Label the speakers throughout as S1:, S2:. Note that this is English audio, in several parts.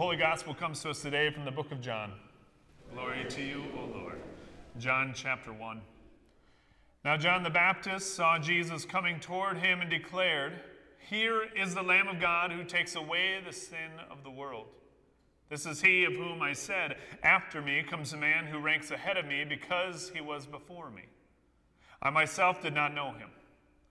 S1: Holy Gospel comes to us today from the book of John. Glory to you, O Lord. John chapter 1. Now, John the Baptist saw Jesus coming toward him and declared, Here is the Lamb of God who takes away the sin of the world. This is he of whom I said, After me comes a man who ranks ahead of me because he was before me. I myself did not know him,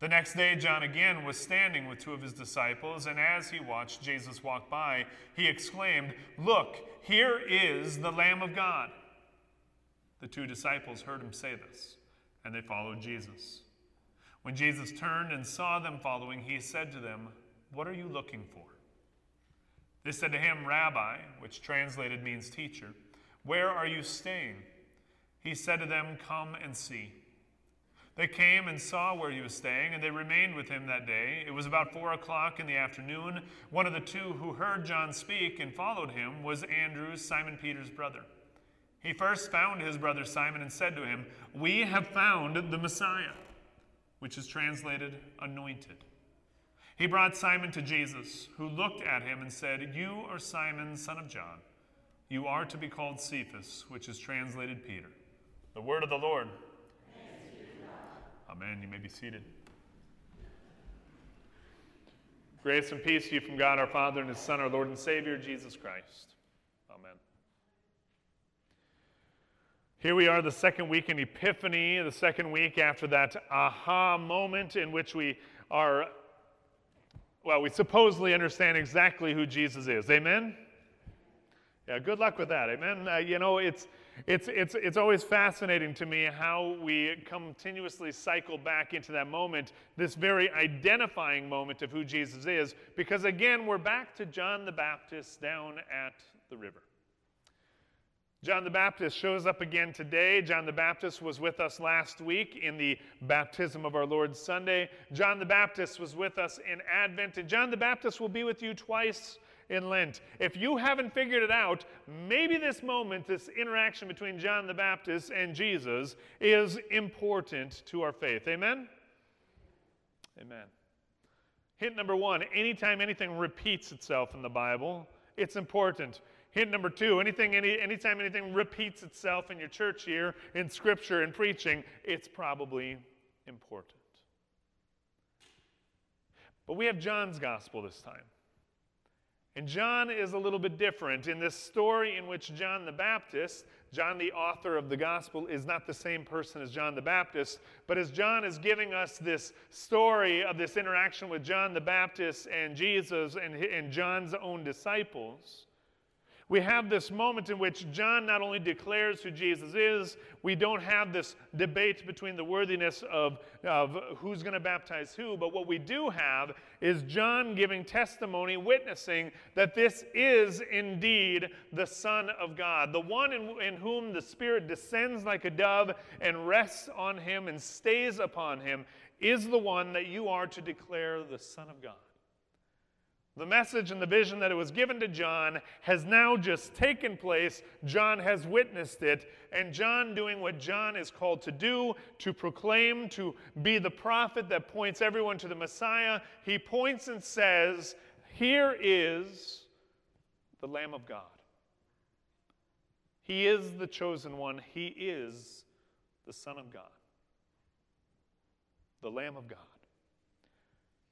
S1: The next day, John again was standing with two of his disciples, and as he watched Jesus walk by, he exclaimed, Look, here is the Lamb of God. The two disciples heard him say this, and they followed Jesus. When Jesus turned and saw them following, he said to them, What are you looking for? They said to him, Rabbi, which translated means teacher, where are you staying? He said to them, Come and see. They came and saw where he was staying, and they remained with him that day. It was about four o'clock in the afternoon. One of the two who heard John speak and followed him was Andrew, Simon Peter's brother. He first found his brother Simon and said to him, We have found the Messiah, which is translated anointed. He brought Simon to Jesus, who looked at him and said, You are Simon, son of John. You are to be called Cephas, which is translated Peter. The word of the Lord. Amen. You may be seated. Grace and peace to you from God our Father and His Son, our Lord and Savior, Jesus Christ. Amen. Here we are, the second week in Epiphany, the second week after that aha moment in which we are, well, we supposedly understand exactly who Jesus is. Amen? Yeah, good luck with that. Amen? Uh, you know, it's it's, it's, it's always fascinating to me how we continuously cycle back into that moment, this very identifying moment of who Jesus is, because again, we're back to John the Baptist down at the river. John the Baptist shows up again today. John the Baptist was with us last week in the baptism of our Lord Sunday. John the Baptist was with us in Advent, and John the Baptist will be with you twice in Lent. If you haven't figured it out, maybe this moment, this interaction between John the Baptist and Jesus, is important to our faith. Amen? Amen. Hint number one anytime anything repeats itself in the Bible, it's important. Hint number two anything, any, anytime anything repeats itself in your church here, in scripture, in preaching, it's probably important. But we have John's gospel this time. And John is a little bit different. In this story, in which John the Baptist, John the author of the gospel, is not the same person as John the Baptist, but as John is giving us this story of this interaction with John the Baptist and Jesus and, and John's own disciples, we have this moment in which John not only declares who Jesus is, we don't have this debate between the worthiness of, of who's going to baptize who, but what we do have is John giving testimony, witnessing that this is indeed the Son of God, the one in, in whom the Spirit descends like a dove and rests on him and stays upon him, is the one that you are to declare the Son of God. The message and the vision that it was given to John has now just taken place. John has witnessed it, and John doing what John is called to do to proclaim, to be the prophet that points everyone to the Messiah. He points and says, Here is the Lamb of God. He is the chosen one, He is the Son of God, the Lamb of God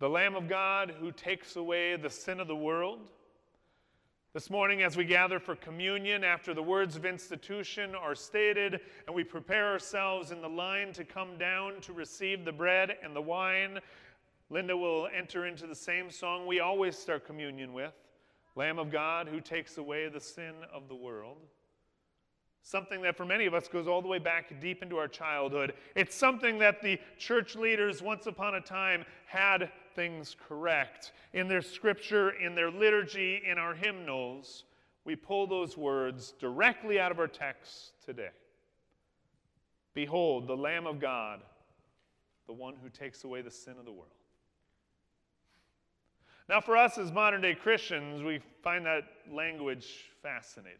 S1: the Lamb of God who takes away the sin of the world. This morning, as we gather for communion, after the words of institution are stated and we prepare ourselves in the line to come down to receive the bread and the wine, Linda will enter into the same song we always start communion with Lamb of God who takes away the sin of the world. Something that for many of us goes all the way back deep into our childhood. It's something that the church leaders once upon a time had things correct in their scripture, in their liturgy, in our hymnals. we pull those words directly out of our text today. Behold, the Lamb of God, the one who takes away the sin of the world. Now, for us as modern day Christians, we find that language fascinating.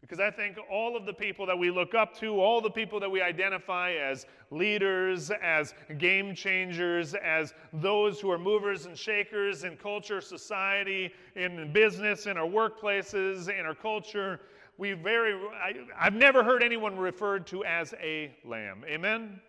S1: Because I think all of the people that we look up to, all the people that we identify as leaders, as game changers, as those who are movers and shakers in culture, society, in business, in our workplaces, in our culture, we very, I, I've never heard anyone referred to as a lamb. Amen?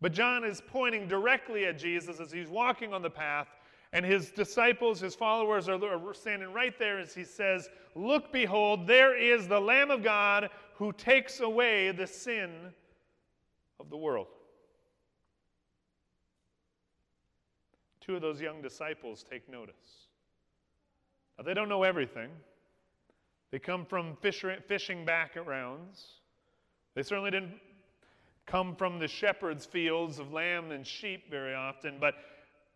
S1: But John is pointing directly at Jesus as he's walking on the path, and his disciples, his followers, are standing right there as he says, Look, behold, there is the Lamb of God who takes away the sin of the world. Two of those young disciples take notice. Now, they don't know everything. They come from fishing backgrounds. They certainly didn't come from the shepherd's fields of lamb and sheep very often, but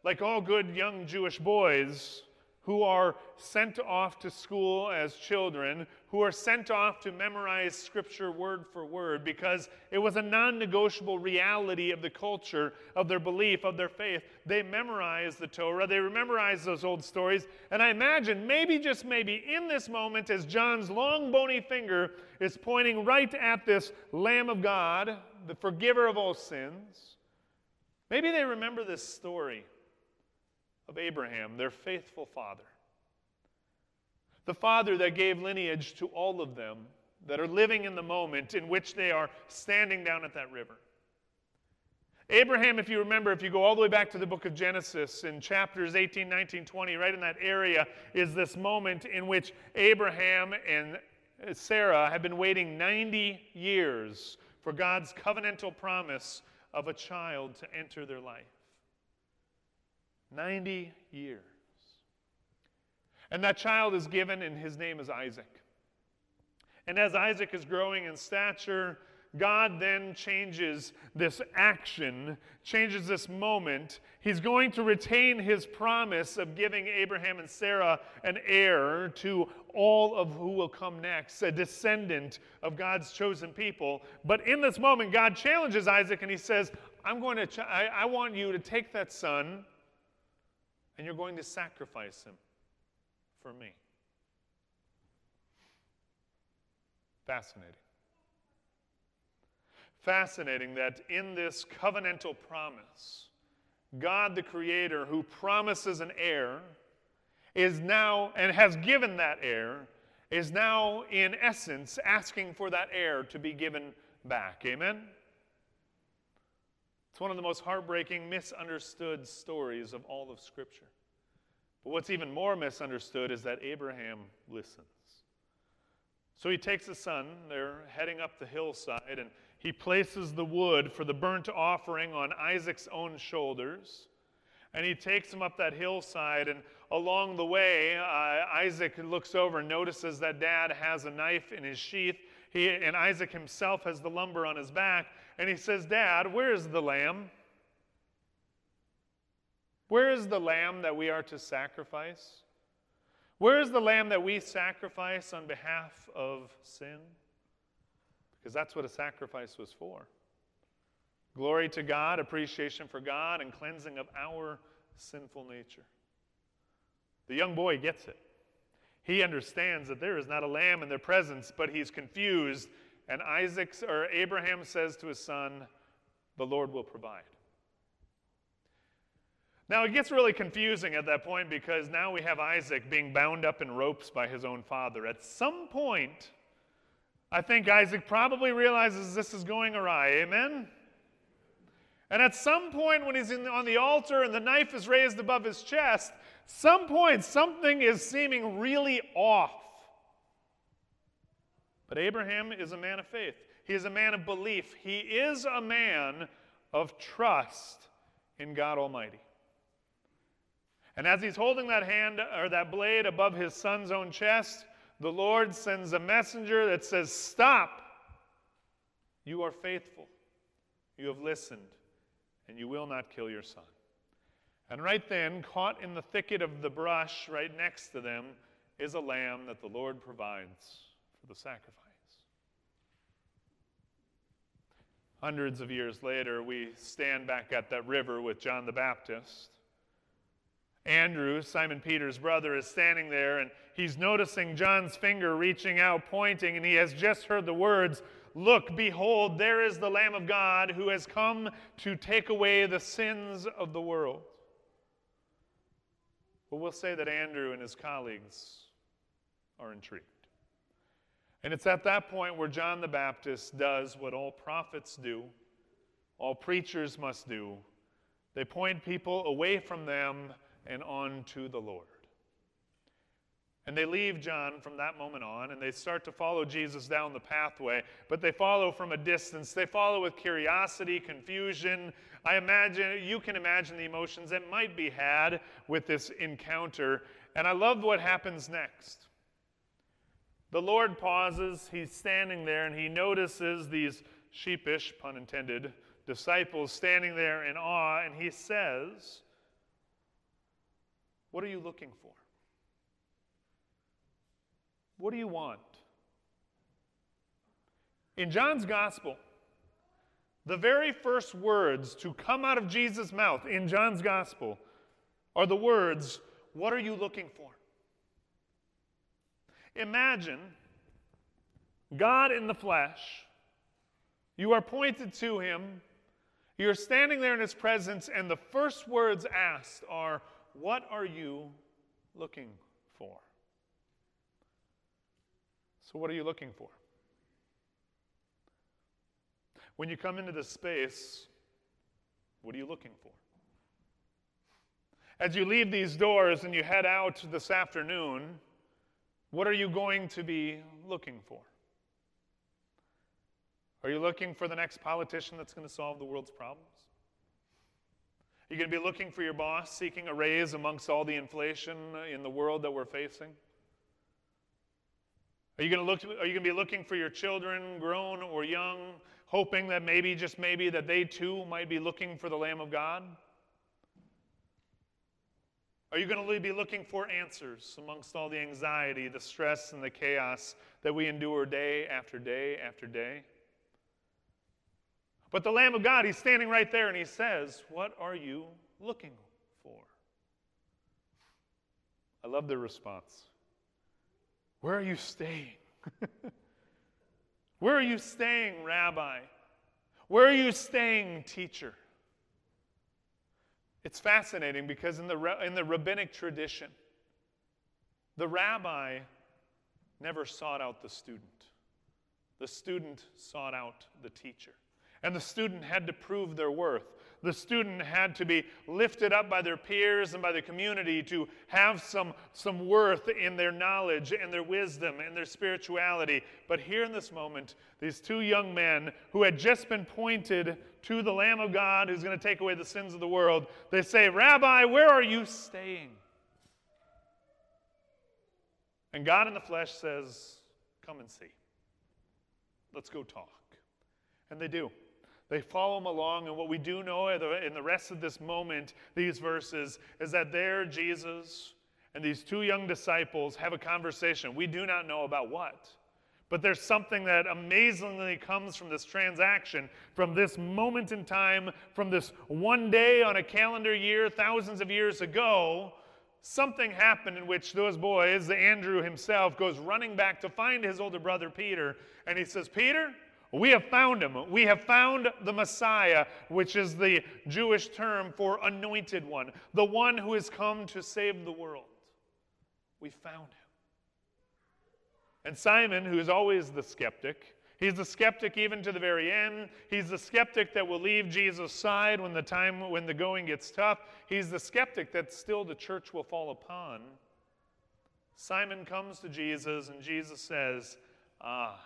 S1: like all good young Jewish boys, who are sent off to school as children, who are sent off to memorize scripture word for word because it was a non negotiable reality of the culture, of their belief, of their faith. They memorized the Torah, they memorized those old stories. And I imagine, maybe, just maybe, in this moment, as John's long bony finger is pointing right at this Lamb of God, the forgiver of all sins, maybe they remember this story of Abraham, their faithful father. The father that gave lineage to all of them that are living in the moment in which they are standing down at that river. Abraham, if you remember, if you go all the way back to the book of Genesis in chapters 18, 19, 20, right in that area is this moment in which Abraham and Sarah have been waiting 90 years for God's covenantal promise of a child to enter their life. 90 years. And that child is given, and his name is Isaac. And as Isaac is growing in stature, God then changes this action, changes this moment. He's going to retain his promise of giving Abraham and Sarah an heir to all of who will come next, a descendant of God's chosen people. But in this moment, God challenges Isaac and he says, I'm going to, ch- I, I want you to take that son and you're going to sacrifice him for me. Fascinating. Fascinating that in this covenantal promise, God the Creator, who promises an heir, is now, and has given that heir, is now in essence asking for that heir to be given back. Amen? It's one of the most heartbreaking, misunderstood stories of all of Scripture. But what's even more misunderstood is that Abraham listens. So he takes his son, they're heading up the hillside, and he places the wood for the burnt offering on Isaac's own shoulders. And he takes him up that hillside, and along the way, uh, Isaac looks over and notices that dad has a knife in his sheath. He, and Isaac himself has the lumber on his back. And he says, Dad, where is the lamb? Where is the lamb that we are to sacrifice? Where is the lamb that we sacrifice on behalf of sin? Because that's what a sacrifice was for. Glory to God, appreciation for God, and cleansing of our sinful nature. The young boy gets it. He understands that there is not a lamb in their presence, but he's confused and Isaac or Abraham says to his son, The Lord will provide. Now it gets really confusing at that point because now we have Isaac being bound up in ropes by his own father. At some point, I think Isaac probably realizes this is going awry. Amen? And at some point, when he's on the altar and the knife is raised above his chest, some point something is seeming really off. But Abraham is a man of faith. He is a man of belief. He is a man of trust in God Almighty. And as he's holding that hand or that blade above his son's own chest, the Lord sends a messenger that says, Stop! You are faithful. You have listened, and you will not kill your son. And right then, caught in the thicket of the brush right next to them, is a lamb that the Lord provides for the sacrifice. Hundreds of years later, we stand back at that river with John the Baptist. Andrew, Simon Peter's brother, is standing there and he's noticing John's finger reaching out, pointing, and he has just heard the words, Look, behold, there is the Lamb of God who has come to take away the sins of the world. But we'll say that Andrew and his colleagues are intrigued. And it's at that point where John the Baptist does what all prophets do, all preachers must do. They point people away from them and on to the Lord. And they leave John from that moment on and they start to follow Jesus down the pathway, but they follow from a distance. They follow with curiosity, confusion. I imagine, you can imagine the emotions that might be had with this encounter. And I love what happens next. The Lord pauses, he's standing there, and he notices these sheepish, pun intended, disciples standing there in awe, and he says, What are you looking for? What do you want? In John's gospel, the very first words to come out of Jesus' mouth in John's gospel are the words, What are you looking for? Imagine God in the flesh. You are pointed to him. You're standing there in his presence, and the first words asked are, What are you looking for? So, what are you looking for? When you come into this space, what are you looking for? As you leave these doors and you head out this afternoon, what are you going to be looking for? Are you looking for the next politician that's going to solve the world's problems? Are you going to be looking for your boss seeking a raise amongst all the inflation in the world that we're facing? Are you going to look are you going to be looking for your children, grown or young, hoping that maybe just maybe that they too might be looking for the lamb of God? Are you going to be looking for answers amongst all the anxiety, the stress, and the chaos that we endure day after day after day? But the Lamb of God, He's standing right there and He says, What are you looking for? I love their response. Where are you staying? Where are you staying, Rabbi? Where are you staying, teacher? It's fascinating because in the, in the rabbinic tradition, the rabbi never sought out the student. The student sought out the teacher. And the student had to prove their worth. The student had to be lifted up by their peers and by the community to have some, some worth in their knowledge and their wisdom and their spirituality. But here in this moment, these two young men who had just been pointed to the Lamb of God who's going to take away the sins of the world, they say, Rabbi, where are you staying? And God in the flesh says, Come and see. Let's go talk. And they do. They follow him along, and what we do know in the rest of this moment, these verses, is that there Jesus and these two young disciples have a conversation. We do not know about what. But there's something that amazingly comes from this transaction, from this moment in time, from this one day on a calendar year, thousands of years ago. Something happened in which those boys, Andrew himself, goes running back to find his older brother Peter, and he says, Peter, we have found him. We have found the Messiah, which is the Jewish term for anointed one, the one who has come to save the world. We found him. And Simon, who is always the skeptic, he's the skeptic even to the very end. He's the skeptic that will leave Jesus' side when the time when the going gets tough. He's the skeptic that still the church will fall upon. Simon comes to Jesus and Jesus says, "Ah,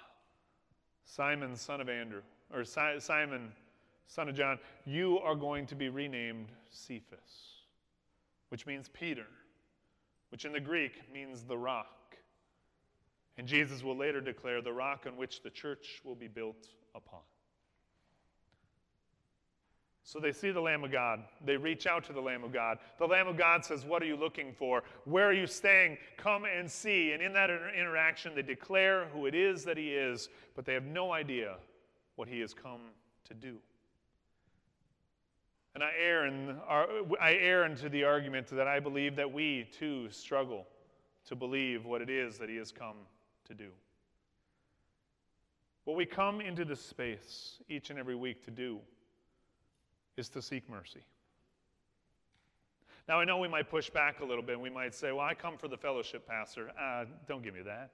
S1: Simon, son of Andrew, or si- Simon, son of John, you are going to be renamed Cephas, which means Peter, which in the Greek means the rock. And Jesus will later declare the rock on which the church will be built upon. So they see the Lamb of God. They reach out to the Lamb of God. The Lamb of God says, What are you looking for? Where are you staying? Come and see. And in that inter- interaction, they declare who it is that He is, but they have no idea what He has come to do. And I err, in, I err into the argument that I believe that we too struggle to believe what it is that He has come to do. What we come into this space each and every week to do is to seek mercy. Now, I know we might push back a little bit. We might say, Well, I come for the fellowship, Pastor. Uh, don't give me that.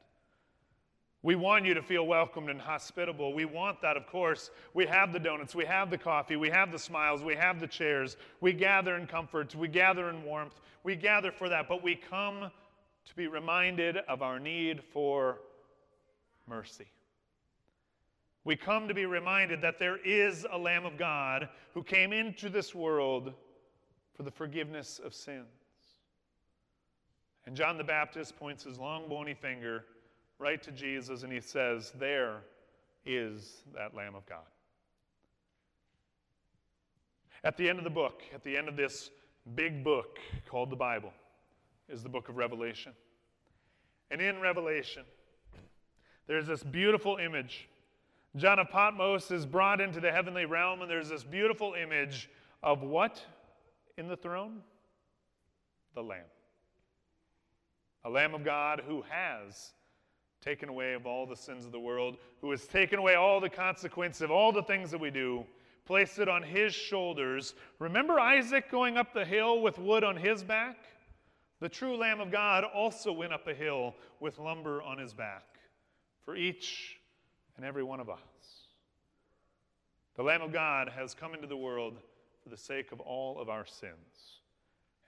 S1: We want you to feel welcomed and hospitable. We want that, of course. We have the donuts, we have the coffee, we have the smiles, we have the chairs. We gather in comfort, we gather in warmth, we gather for that. But we come to be reminded of our need for mercy. We come to be reminded that there is a Lamb of God who came into this world for the forgiveness of sins. And John the Baptist points his long, bony finger right to Jesus and he says, There is that Lamb of God. At the end of the book, at the end of this big book called the Bible, is the book of Revelation. And in Revelation, there's this beautiful image John of Patmos is brought into the heavenly realm, and there's this beautiful image of what in the throne? The Lamb. A Lamb of God who has taken away of all the sins of the world, who has taken away all the consequences of all the things that we do, placed it on his shoulders. Remember Isaac going up the hill with wood on his back? The true Lamb of God also went up a hill with lumber on his back. For each and every one of us. The Lamb of God has come into the world for the sake of all of our sins.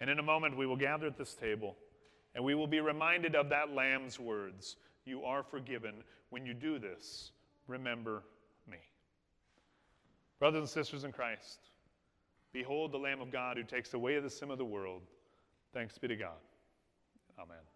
S1: And in a moment, we will gather at this table and we will be reminded of that Lamb's words You are forgiven. When you do this, remember me. Brothers and sisters in Christ, behold the Lamb of God who takes away the sin of the world. Thanks be to God. Amen.